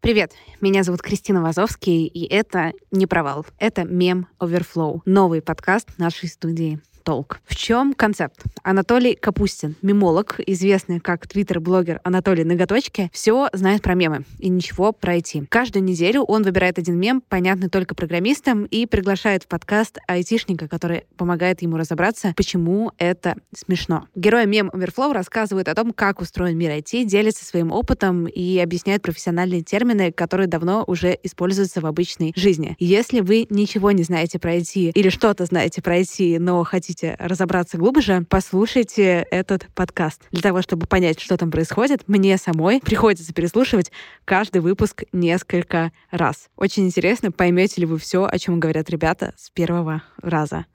Привет, меня зовут Кристина Вазовский, и это не провал, это мем Overflow, новый подкаст нашей студии толк. В чем концепт? Анатолий Капустин, мемолог, известный как твиттер-блогер Анатолий Ноготочки, все знает про мемы и ничего про IT. Каждую неделю он выбирает один мем, понятный только программистам, и приглашает в подкаст айтишника, который помогает ему разобраться, почему это смешно. Герой мем Overflow рассказывает о том, как устроен мир IT, делится своим опытом и объясняет профессиональные термины, которые давно уже используются в обычной жизни. Если вы ничего не знаете про IT или что-то знаете про IT, но хотите хотите разобраться глубже, послушайте этот подкаст. Для того, чтобы понять, что там происходит, мне самой приходится переслушивать каждый выпуск несколько раз. Очень интересно, поймете ли вы все, о чем говорят ребята с первого раза.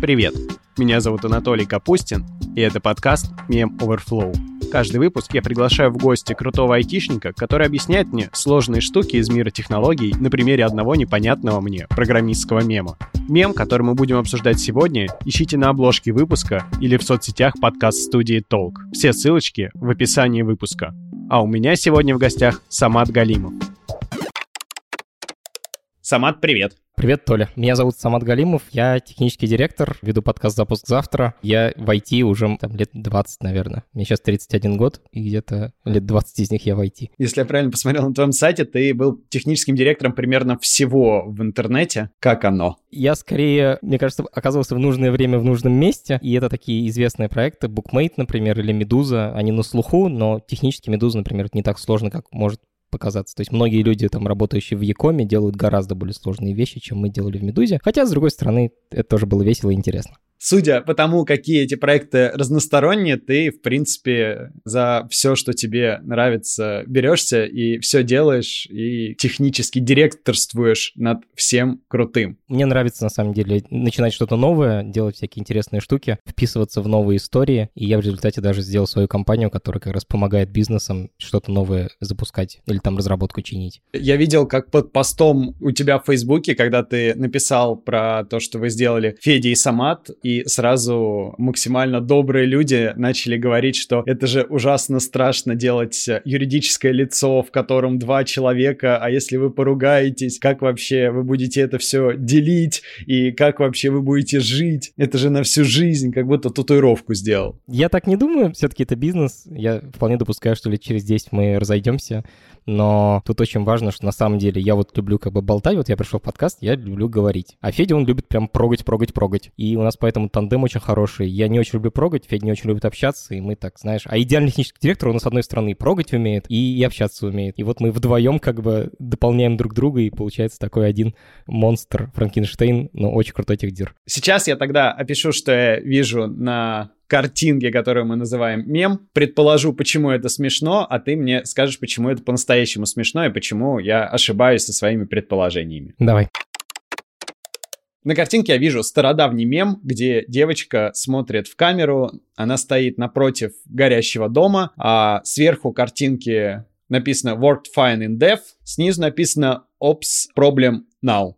Привет, меня зовут Анатолий Капустин, и это подкаст Mem Overflow. Каждый выпуск я приглашаю в гости крутого айтишника, который объясняет мне сложные штуки из мира технологий на примере одного непонятного мне программистского мема. Мем, который мы будем обсуждать сегодня, ищите на обложке выпуска или в соцсетях подкаст-студии Толк. Все ссылочки в описании выпуска. А у меня сегодня в гостях Самат Галимов. Самат, привет! Привет, Толя. Меня зовут Самат Галимов, я технический директор, веду подкаст «Запуск завтра». Я в IT уже там, лет 20, наверное. Мне сейчас 31 год, и где-то лет 20 из них я в IT. Если я правильно посмотрел на твоем сайте, ты был техническим директором примерно всего в интернете. Как оно? Я скорее, мне кажется, оказывался в нужное время в нужном месте, и это такие известные проекты, Bookmate, например, или Медуза, они на слуху, но технически Медуза, например, не так сложно, как может показаться. То есть многие люди, там, работающие в Якоме, делают гораздо более сложные вещи, чем мы делали в Медузе. Хотя, с другой стороны, это тоже было весело и интересно судя по тому, какие эти проекты разносторонние, ты, в принципе, за все, что тебе нравится, берешься и все делаешь, и технически директорствуешь над всем крутым. Мне нравится, на самом деле, начинать что-то новое, делать всякие интересные штуки, вписываться в новые истории, и я в результате даже сделал свою компанию, которая как раз помогает бизнесам что-то новое запускать или там разработку чинить. Я видел, как под постом у тебя в Фейсбуке, когда ты написал про то, что вы сделали Федя и Самат, и сразу максимально добрые люди начали говорить, что это же ужасно страшно делать юридическое лицо, в котором два человека, а если вы поругаетесь, как вообще вы будете это все делить и как вообще вы будете жить? Это же на всю жизнь, как будто татуировку сделал. Я так не думаю, все-таки это бизнес. Я вполне допускаю, что лет через 10 мы разойдемся но тут очень важно, что на самом деле я вот люблю как бы болтать, вот я пришел в подкаст, я люблю говорить. А Федя, он любит прям прогать, прогать, прогать. И у нас поэтому тандем очень хороший. Я не очень люблю прогать, Федя не очень любит общаться, и мы так, знаешь, а идеальный технический директор, он с одной стороны и прогать умеет, и, и общаться умеет. И вот мы вдвоем как бы дополняем друг друга, и получается такой один монстр Франкенштейн, но очень крутой техдир. Сейчас я тогда опишу, что я вижу на картинке, которую мы называем мем, предположу, почему это смешно, а ты мне скажешь, почему это по-настоящему смешно и почему я ошибаюсь со своими предположениями. Давай. На картинке я вижу стародавний мем, где девочка смотрит в камеру, она стоит напротив горящего дома, а сверху картинки написано worked fine in dev, снизу написано ops problem now.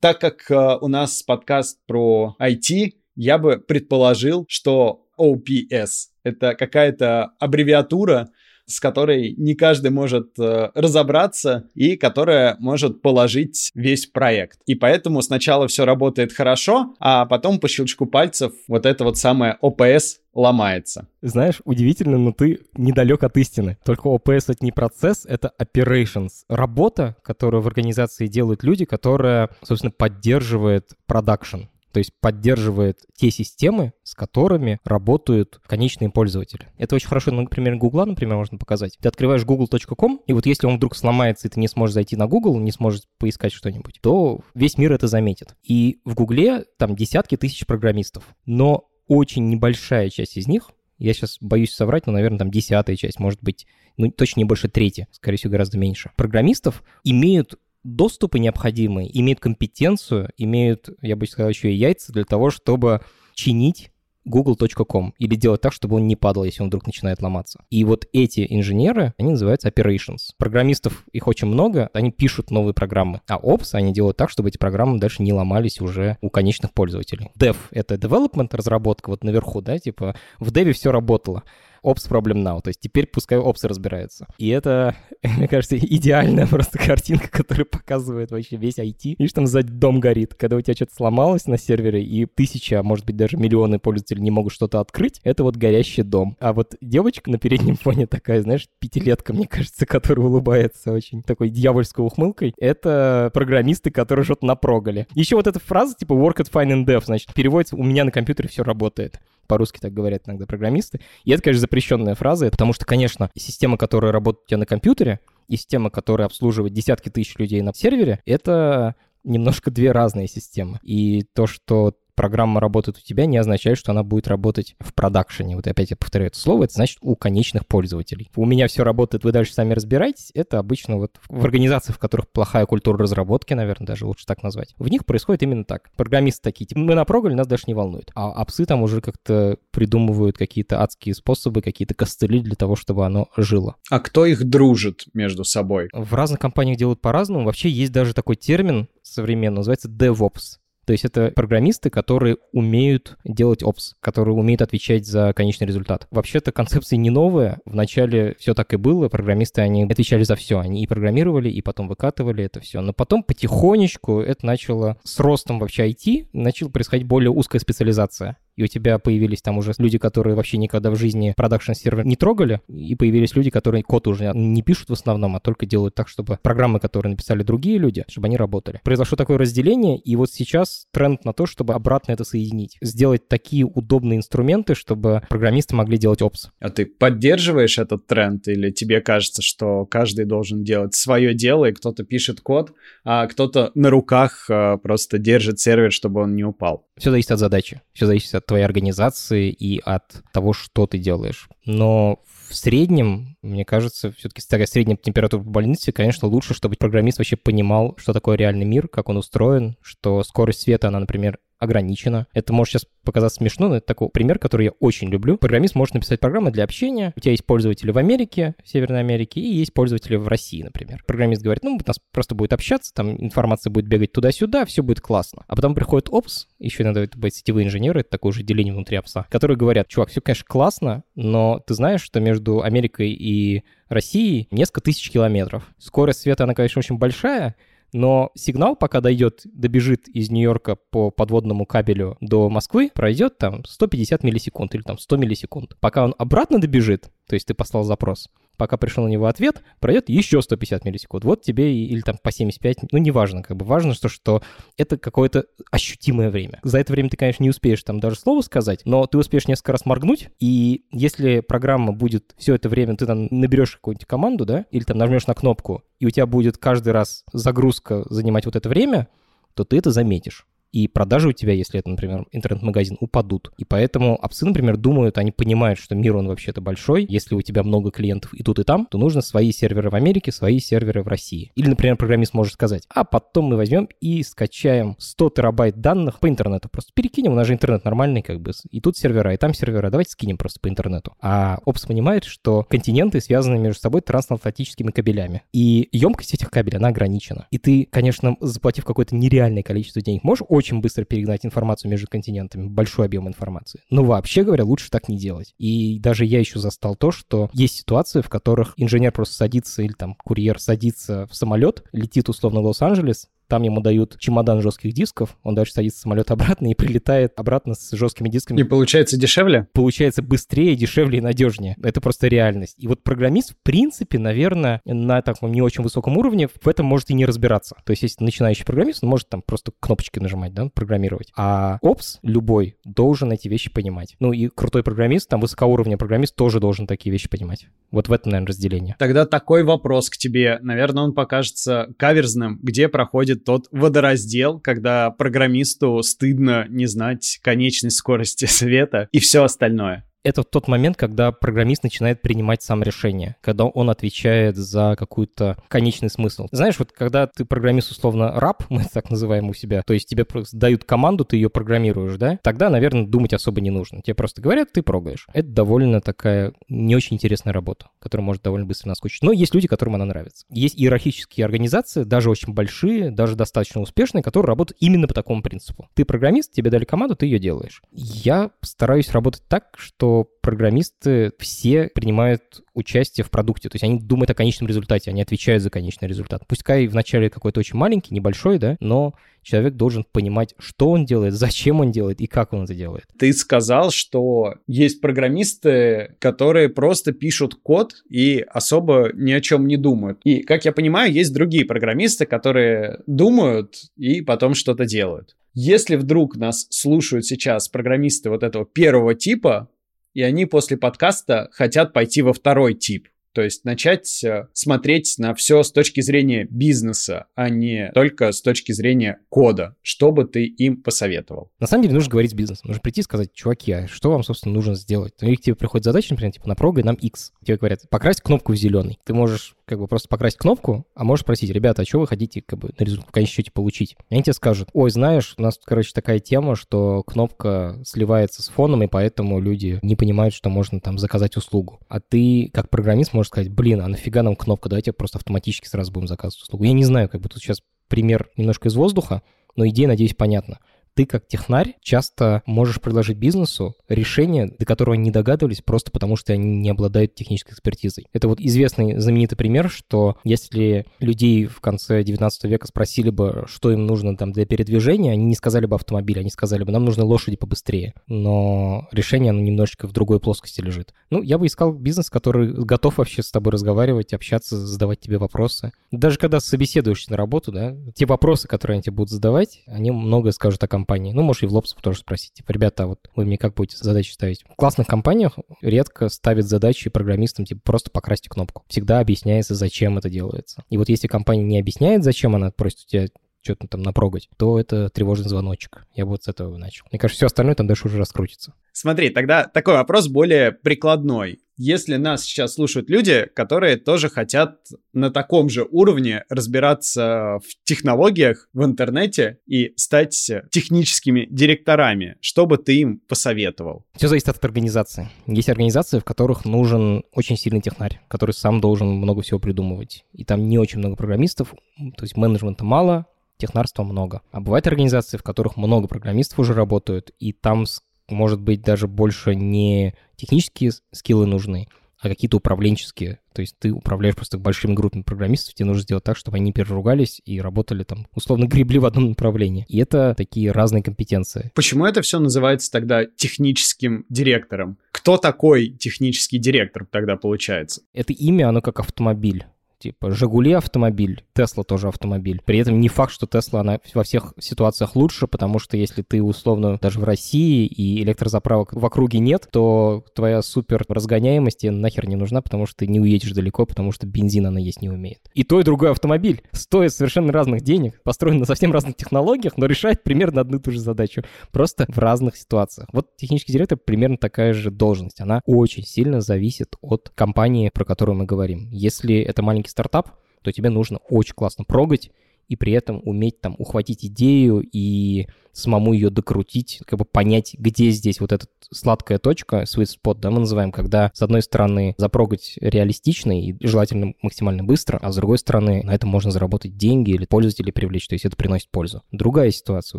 Так как э, у нас подкаст про IT, я бы предположил, что OPS это какая-то аббревиатура с которой не каждый может э, разобраться и которая может положить весь проект. И поэтому сначала все работает хорошо, а потом по щелчку пальцев вот это вот самое ОПС ломается. Знаешь, удивительно, но ты недалек от истины. Только ОПС это не процесс, это operations. Работа, которую в организации делают люди, которая, собственно, поддерживает продакшн то есть поддерживает те системы, с которыми работают конечные пользователи. Это очень хорошо, ну, например, Гугла, например, можно показать. Ты открываешь google.com, и вот если он вдруг сломается, и ты не сможешь зайти на Google, не сможешь поискать что-нибудь, то весь мир это заметит. И в Гугле там десятки тысяч программистов, но очень небольшая часть из них я сейчас боюсь соврать, но, наверное, там десятая часть, может быть, ну, точно не больше трети, скорее всего, гораздо меньше. Программистов имеют доступы необходимые, имеют компетенцию, имеют, я бы сказал, еще и яйца для того, чтобы чинить google.com или делать так, чтобы он не падал, если он вдруг начинает ломаться. И вот эти инженеры, они называются operations. Программистов их очень много, они пишут новые программы, а ops они делают так, чтобы эти программы дальше не ломались уже у конечных пользователей. Dev — это development, разработка вот наверху, да, типа в деве все работало. Ops Problem Now. То есть теперь пускай Ops разбирается. И это, мне кажется, идеальная просто картинка, которая показывает вообще весь IT. Видишь, там сзади дом горит. Когда у тебя что-то сломалось на сервере, и тысяча, а может быть, даже миллионы пользователей не могут что-то открыть, это вот горящий дом. А вот девочка на переднем фоне такая, знаешь, пятилетка, мне кажется, которая улыбается очень такой дьявольской ухмылкой, это программисты, которые что-то напрогали. Еще вот эта фраза, типа work at fine and dev, значит, переводится «у меня на компьютере все работает» по-русски так говорят иногда программисты. И это, конечно, запрещенная фраза, потому что, конечно, система, которая работает у тебя на компьютере, и система, которая обслуживает десятки тысяч людей на сервере, это немножко две разные системы. И то, что программа работает у тебя, не означает, что она будет работать в продакшене. Вот опять я повторяю это слово, это значит у конечных пользователей. У меня все работает, вы дальше сами разбирайтесь. Это обычно вот в организациях, в которых плохая культура разработки, наверное, даже лучше так назвать. В них происходит именно так. Программисты такие, типа, мы напрогали, нас даже не волнует. А апсы там уже как-то придумывают какие-то адские способы, какие-то костыли для того, чтобы оно жило. А кто их дружит между собой? В разных компаниях делают по-разному. Вообще есть даже такой термин современный, называется DevOps. То есть это программисты, которые умеют делать опс, которые умеют отвечать за конечный результат. Вообще-то концепция не новая. Вначале все так и было. Программисты, они отвечали за все. Они и программировали, и потом выкатывали это все. Но потом потихонечку это начало с ростом вообще IT, начала происходить более узкая специализация и у тебя появились там уже люди, которые вообще никогда в жизни продакшн сервер не трогали, и появились люди, которые код уже не пишут в основном, а только делают так, чтобы программы, которые написали другие люди, чтобы они работали. Произошло такое разделение, и вот сейчас тренд на то, чтобы обратно это соединить. Сделать такие удобные инструменты, чтобы программисты могли делать опс. А ты поддерживаешь этот тренд, или тебе кажется, что каждый должен делать свое дело, и кто-то пишет код, а кто-то на руках э, просто держит сервер, чтобы он не упал? Все зависит от задачи, все зависит от твоей организации и от того, что ты делаешь. Но в среднем, мне кажется, все-таки такая средняя температура по больнице, конечно, лучше, чтобы программист вообще понимал, что такое реальный мир, как он устроен, что скорость света, она, например, ограничено. Это может сейчас показаться смешно, но это такой пример, который я очень люблю. Программист может написать программы для общения. У тебя есть пользователи в Америке, в Северной Америке, и есть пользователи в России, например. Программист говорит, ну, у нас просто будет общаться, там информация будет бегать туда-сюда, все будет классно. А потом приходит опс, еще иногда это бывают сетевые инженеры, это такое же деление внутри опса, которые говорят, чувак, все, конечно, классно, но ты знаешь, что между Америкой и Россией несколько тысяч километров. Скорость света, она, конечно, очень большая, но сигнал, пока дойдет, добежит из Нью-Йорка по подводному кабелю до Москвы, пройдет там 150 миллисекунд или там 100 миллисекунд. Пока он обратно добежит, то есть ты послал запрос, пока пришел на него ответ, пройдет еще 150 миллисекунд. Вот тебе или там по 75, ну, неважно, как бы важно, что, что это какое-то ощутимое время. За это время ты, конечно, не успеешь там даже слово сказать, но ты успеешь несколько раз моргнуть, и если программа будет все это время, ты там наберешь какую-нибудь команду, да, или там нажмешь на кнопку, и у тебя будет каждый раз загрузка занимать вот это время, то ты это заметишь и продажи у тебя, если это, например, интернет-магазин, упадут. И поэтому опсы, например, думают, они понимают, что мир, он вообще-то большой. Если у тебя много клиентов и тут, и там, то нужно свои серверы в Америке, свои серверы в России. Или, например, программист может сказать, а потом мы возьмем и скачаем 100 терабайт данных по интернету. Просто перекинем, у нас же интернет нормальный, как бы. И тут сервера, и там сервера. Давайте скинем просто по интернету. А опс понимает, что континенты связаны между собой трансатлантическими кабелями. И емкость этих кабелей, она ограничена. И ты, конечно, заплатив какое-то нереальное количество денег, можешь очень быстро перегнать информацию между континентами, большой объем информации. Но вообще говоря, лучше так не делать. И даже я еще застал то, что есть ситуации, в которых инженер просто садится или там курьер садится в самолет, летит условно в Лос-Анджелес, там ему дают чемодан жестких дисков, он дальше садится в самолет обратно и прилетает обратно с жесткими дисками. И получается дешевле? Получается быстрее, дешевле и надежнее. Это просто реальность. И вот программист, в принципе, наверное, на таком не очень высоком уровне в этом может и не разбираться. То есть, если начинающий программист, он может там просто кнопочки нажимать, да, программировать. А опс любой должен эти вещи понимать. Ну и крутой программист, там высокоуровневый программист тоже должен такие вещи понимать. Вот в этом, наверное, разделение. Тогда такой вопрос к тебе. Наверное, он покажется каверзным. Где проходит происходит тот водораздел, когда программисту стыдно не знать конечность скорости света и все остальное это тот момент, когда программист начинает принимать сам решение, когда он отвечает за какой-то конечный смысл. Знаешь, вот когда ты программист, условно, раб, мы так называем у себя, то есть тебе просто дают команду, ты ее программируешь, да, тогда, наверное, думать особо не нужно. Тебе просто говорят, ты прогаешь. Это довольно такая не очень интересная работа, которая может довольно быстро наскучить. Но есть люди, которым она нравится. Есть иерархические организации, даже очень большие, даже достаточно успешные, которые работают именно по такому принципу. Ты программист, тебе дали команду, ты ее делаешь. Я стараюсь работать так, что программисты все принимают участие в продукте, то есть они думают о конечном результате, они отвечают за конечный результат. Пускай вначале какой-то очень маленький, небольшой, да, но человек должен понимать, что он делает, зачем он делает и как он это делает. Ты сказал, что есть программисты, которые просто пишут код и особо ни о чем не думают. И, как я понимаю, есть другие программисты, которые думают и потом что-то делают. Если вдруг нас слушают сейчас программисты вот этого первого типа, и они после подкаста хотят пойти во второй тип. То есть начать э, смотреть на все с точки зрения бизнеса, а не только с точки зрения кода. Что бы ты им посоветовал? На самом деле нужно говорить с бизнесом. Нужно прийти и сказать, чуваки, а что вам, собственно, нужно сделать? Ну, или к тебе приходит задача, например, типа, напрогай нам X. Тебе говорят, покрась кнопку в зеленый. Ты можешь как бы просто покрасить кнопку, а можешь спросить, ребята, а что вы хотите как бы на результат в конечном счете получить? И они тебе скажут, ой, знаешь, у нас, короче, такая тема, что кнопка сливается с фоном, и поэтому люди не понимают, что можно там заказать услугу. А ты, как программист, можешь сказать, блин, а нафига нам кнопка, давайте просто автоматически сразу будем заказывать услугу. Я не знаю, как бы тут сейчас пример немножко из воздуха, но идея, надеюсь, понятна ты как технарь часто можешь предложить бизнесу решение, до которого они не догадывались, просто потому что они не обладают технической экспертизой. Это вот известный знаменитый пример, что если людей в конце 19 века спросили бы, что им нужно там для передвижения, они не сказали бы автомобиль, они сказали бы, нам нужны лошади побыстрее. Но решение, оно немножечко в другой плоскости лежит. Ну, я бы искал бизнес, который готов вообще с тобой разговаривать, общаться, задавать тебе вопросы. Даже когда собеседуешься на работу, да, те вопросы, которые они тебе будут задавать, они многое скажут о компании компании. Ну, можешь и в лоб тоже спросить. Типа, ребята, вот вы мне как будете задачи ставить? В классных компаниях редко ставят задачи программистам, типа, просто покрасьте кнопку. Всегда объясняется, зачем это делается. И вот если компания не объясняет, зачем она просит у тебя что-то там напрогать, то это тревожный звоночек. Я бы вот с этого начал. Мне кажется, все остальное там дальше уже раскрутится. Смотри, тогда такой вопрос более прикладной если нас сейчас слушают люди, которые тоже хотят на таком же уровне разбираться в технологиях в интернете и стать техническими директорами, что бы ты им посоветовал? Все зависит от организации. Есть организации, в которых нужен очень сильный технарь, который сам должен много всего придумывать. И там не очень много программистов, то есть менеджмента мало, технарства много. А бывают организации, в которых много программистов уже работают, и там может быть, даже больше не технические скиллы нужны, а какие-то управленческие. То есть ты управляешь просто большими группами программистов, тебе нужно сделать так, чтобы они переругались и работали там, условно гребли в одном направлении. И это такие разные компетенции. Почему это все называется тогда техническим директором? Кто такой технический директор тогда получается? Это имя, оно как автомобиль Типа «Жигули» автомобиль, «Тесла» тоже автомобиль. При этом не факт, что «Тесла» она во всех ситуациях лучше, потому что если ты условно даже в России и электрозаправок в округе нет, то твоя супер разгоняемость нахер не нужна, потому что ты не уедешь далеко, потому что бензин она есть не умеет. И то, и другой автомобиль стоит совершенно разных денег, построен на совсем разных технологиях, но решает примерно одну и ту же задачу, просто в разных ситуациях. Вот технический директор примерно такая же должность. Она очень сильно зависит от компании, про которую мы говорим. Если это маленький стартап, то тебе нужно очень классно прогать и при этом уметь там ухватить идею и самому ее докрутить, как бы понять, где здесь вот эта сладкая точка, sweet spot, да, мы называем, когда, с одной стороны, запрогать реалистично и желательно максимально быстро, а с другой стороны, на этом можно заработать деньги или пользователей привлечь, то есть это приносит пользу. Другая ситуация,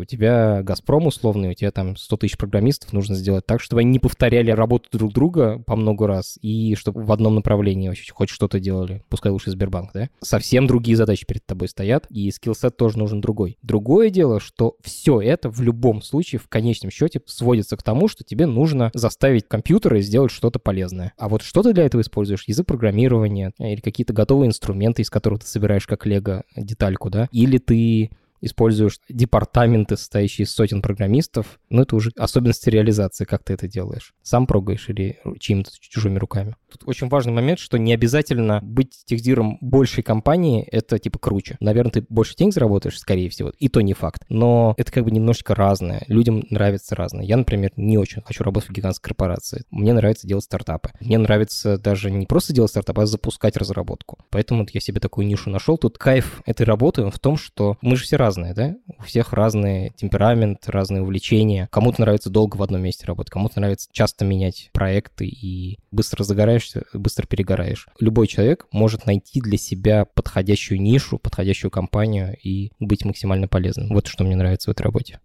у тебя Газпром условный, у тебя там 100 тысяч программистов, нужно сделать так, чтобы они не повторяли работу друг друга по много раз, и чтобы в одном направлении вообще хоть что-то делали, пускай лучше Сбербанк, да? Совсем другие задачи перед тобой стоят, и скиллсет тоже нужен другой. Другое дело, что все это в любом случае в конечном счете сводится к тому, что тебе нужно заставить компьютеры сделать что-то полезное. А вот что ты для этого используешь? Язык программирования или какие-то готовые инструменты, из которых ты собираешь как лего детальку, да? Или ты используешь департаменты, состоящие из сотен программистов, ну, это уже особенности реализации, как ты это делаешь. Сам прогаешь или чьими-то чужими руками. Тут очень важный момент, что не обязательно быть техдиром большей компании, это типа круче. Наверное, ты больше денег заработаешь, скорее всего, и то не факт. Но это как бы немножечко разное. Людям нравится разное. Я, например, не очень хочу работать в гигантской корпорации. Мне нравится делать стартапы. Мне нравится даже не просто делать стартапы, а запускать разработку. Поэтому я себе такую нишу нашел. Тут кайф этой работы в том, что мы же все разные, да? У всех разный темперамент, разные увлечения. Кому-то нравится долго в одном месте работать, кому-то нравится часто менять проекты и быстро загораешься, быстро перегораешь. Любой человек может найти для себя подходящую нишу, подходящую компанию и быть максимально полезным. Вот что мне нравится в этой работе.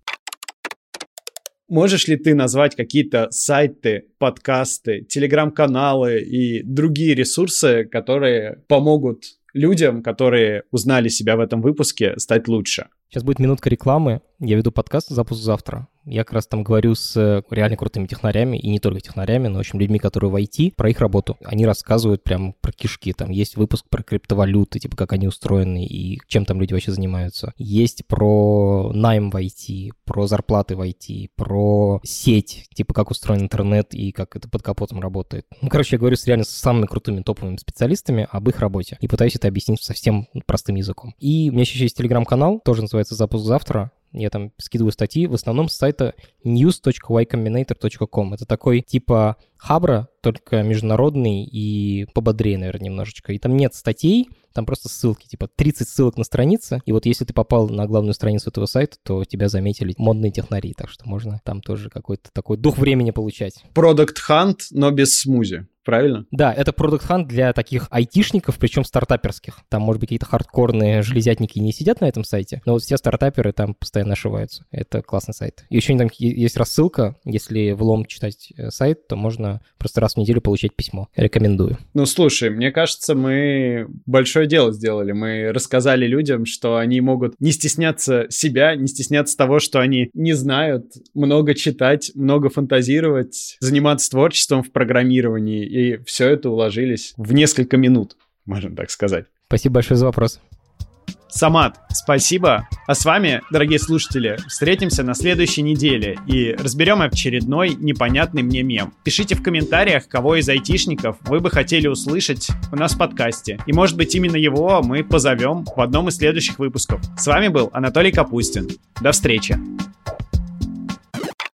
Можешь ли ты назвать какие-то сайты, подкасты, телеграм-каналы и другие ресурсы, которые помогут людям, которые узнали себя в этом выпуске, стать лучше? Сейчас будет минутка рекламы. Я веду подкаст «Запуск завтра». Я как раз там говорю с э, реально крутыми технарями, и не только технарями, но, в общем, людьми, которые в IT, про их работу. Они рассказывают прям про кишки. Там есть выпуск про криптовалюты, типа как они устроены и чем там люди вообще занимаются. Есть про найм в IT, про зарплаты в IT, про сеть, типа как устроен интернет и как это под капотом работает. Ну, короче, я говорю с реально с самыми крутыми топовыми специалистами об их работе и пытаюсь это объяснить совсем простым языком. И у меня еще есть телеграм-канал, тоже называется «Запуск завтра». Я там скидываю статьи, в основном с сайта news.ycombinator.com. Это такой типа хабра, только международный и пободрее, наверное, немножечко. И там нет статей, там просто ссылки, типа 30 ссылок на странице. И вот если ты попал на главную страницу этого сайта, то тебя заметили модные технари, так что можно там тоже какой-то такой дух времени получать. Product Hunt, но без смузи правильно? Да, это Product Hunt для таких айтишников, причем стартаперских. Там, может быть, какие-то хардкорные железятники не сидят на этом сайте, но вот все стартаперы там постоянно ошиваются. Это классный сайт. И еще там есть рассылка, если в лом читать э, сайт, то можно просто раз в неделю получать письмо. Рекомендую. Ну, слушай, мне кажется, мы большое дело сделали. Мы рассказали людям, что они могут не стесняться себя, не стесняться того, что они не знают, много читать, много фантазировать, заниматься творчеством в программировании и все это уложились в несколько минут, можно так сказать. Спасибо большое за вопрос. Самат, спасибо. А с вами, дорогие слушатели, встретимся на следующей неделе и разберем очередной непонятный мне мем. Пишите в комментариях, кого из айтишников вы бы хотели услышать у нас в подкасте. И может быть именно его мы позовем в одном из следующих выпусков. С вами был Анатолий Капустин. До встречи.